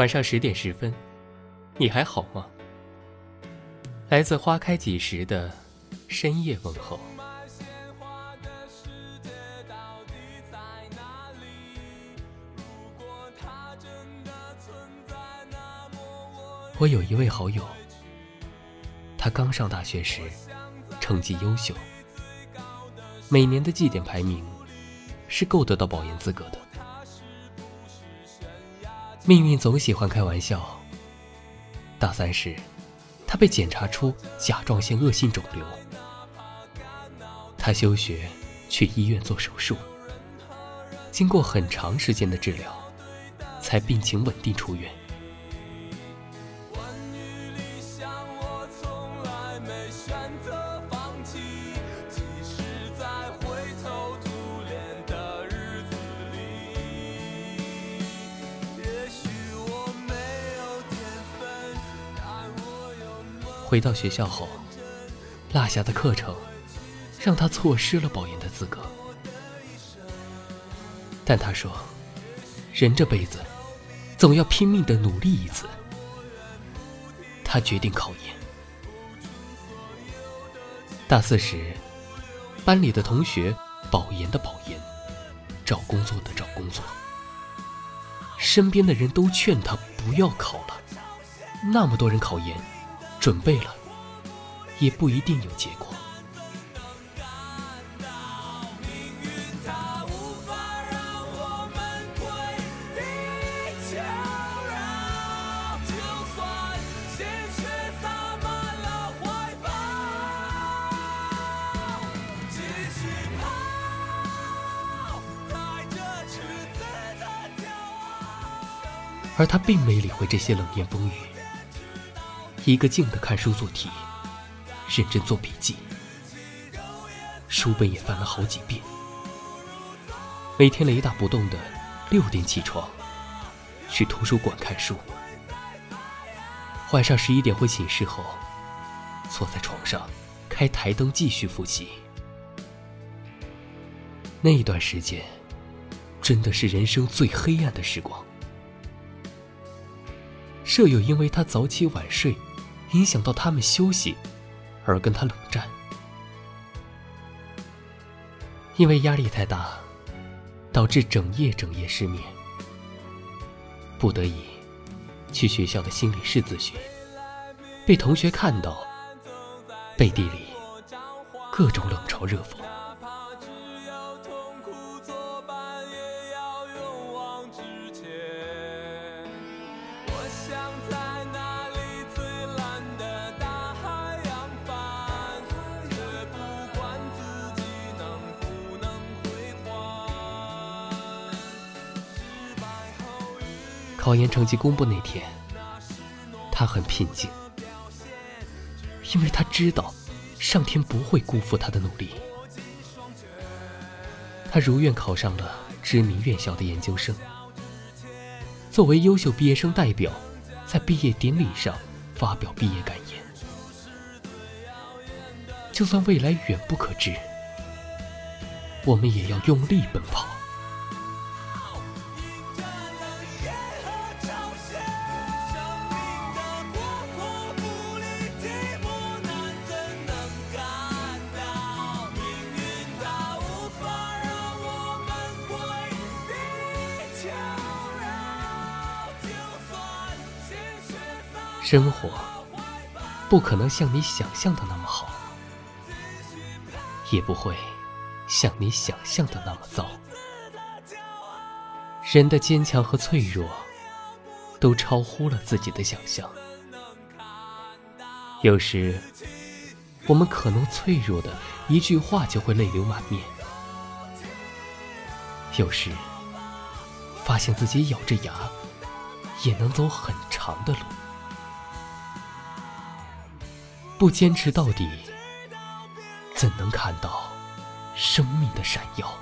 晚上十点十分，你还好吗？来自花开几时的深夜问候。我有一位好友，他刚上大学时成绩优秀，每年的绩点排名是够得到保研资格的。命运总喜欢开玩笑。大三时，他被检查出甲状腺恶性肿瘤，他休学去医院做手术，经过很长时间的治疗，才病情稳定出院。回到学校后，落下的课程让他错失了保研的资格。但他说：“人这辈子总要拼命的努力一次。”他决定考研。大四时，班里的同学保研的保研，找工作的找工作，身边的人都劝他不要考了，那么多人考研。准备了，也不一定有结果。而他并没理会这些冷言风语。一个劲的看书做题，认真做笔记，书本也翻了好几遍。每天雷打不动的六点起床，去图书馆看书。晚上十一点回寝室后，坐在床上开台灯继续复习。那一段时间，真的是人生最黑暗的时光。舍友因为他早起晚睡。影响到他们休息，而跟他冷战。因为压力太大，导致整夜整夜失眠，不得已去学校的心理室咨询，被同学看到，背地里各种冷嘲热讽。考研成绩公布那天，他很平静，因为他知道上天不会辜负他的努力。他如愿考上了知名院校的研究生，作为优秀毕业生代表，在毕业典礼上发表毕业感言。就算未来远不可知，我们也要用力奔跑。生活不可能像你想象的那么好，也不会像你想象的那么糟。人的坚强和脆弱都超乎了自己的想象。有时，我们可能脆弱的一句话就会泪流满面；有时，发现自己咬着牙也能走很长的路。不坚持到底，怎能看到生命的闪耀？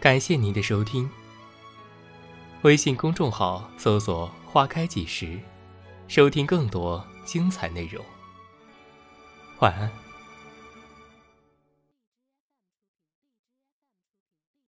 感谢您的收听。微信公众号搜索“花开几时”，收听更多精彩内容。晚安。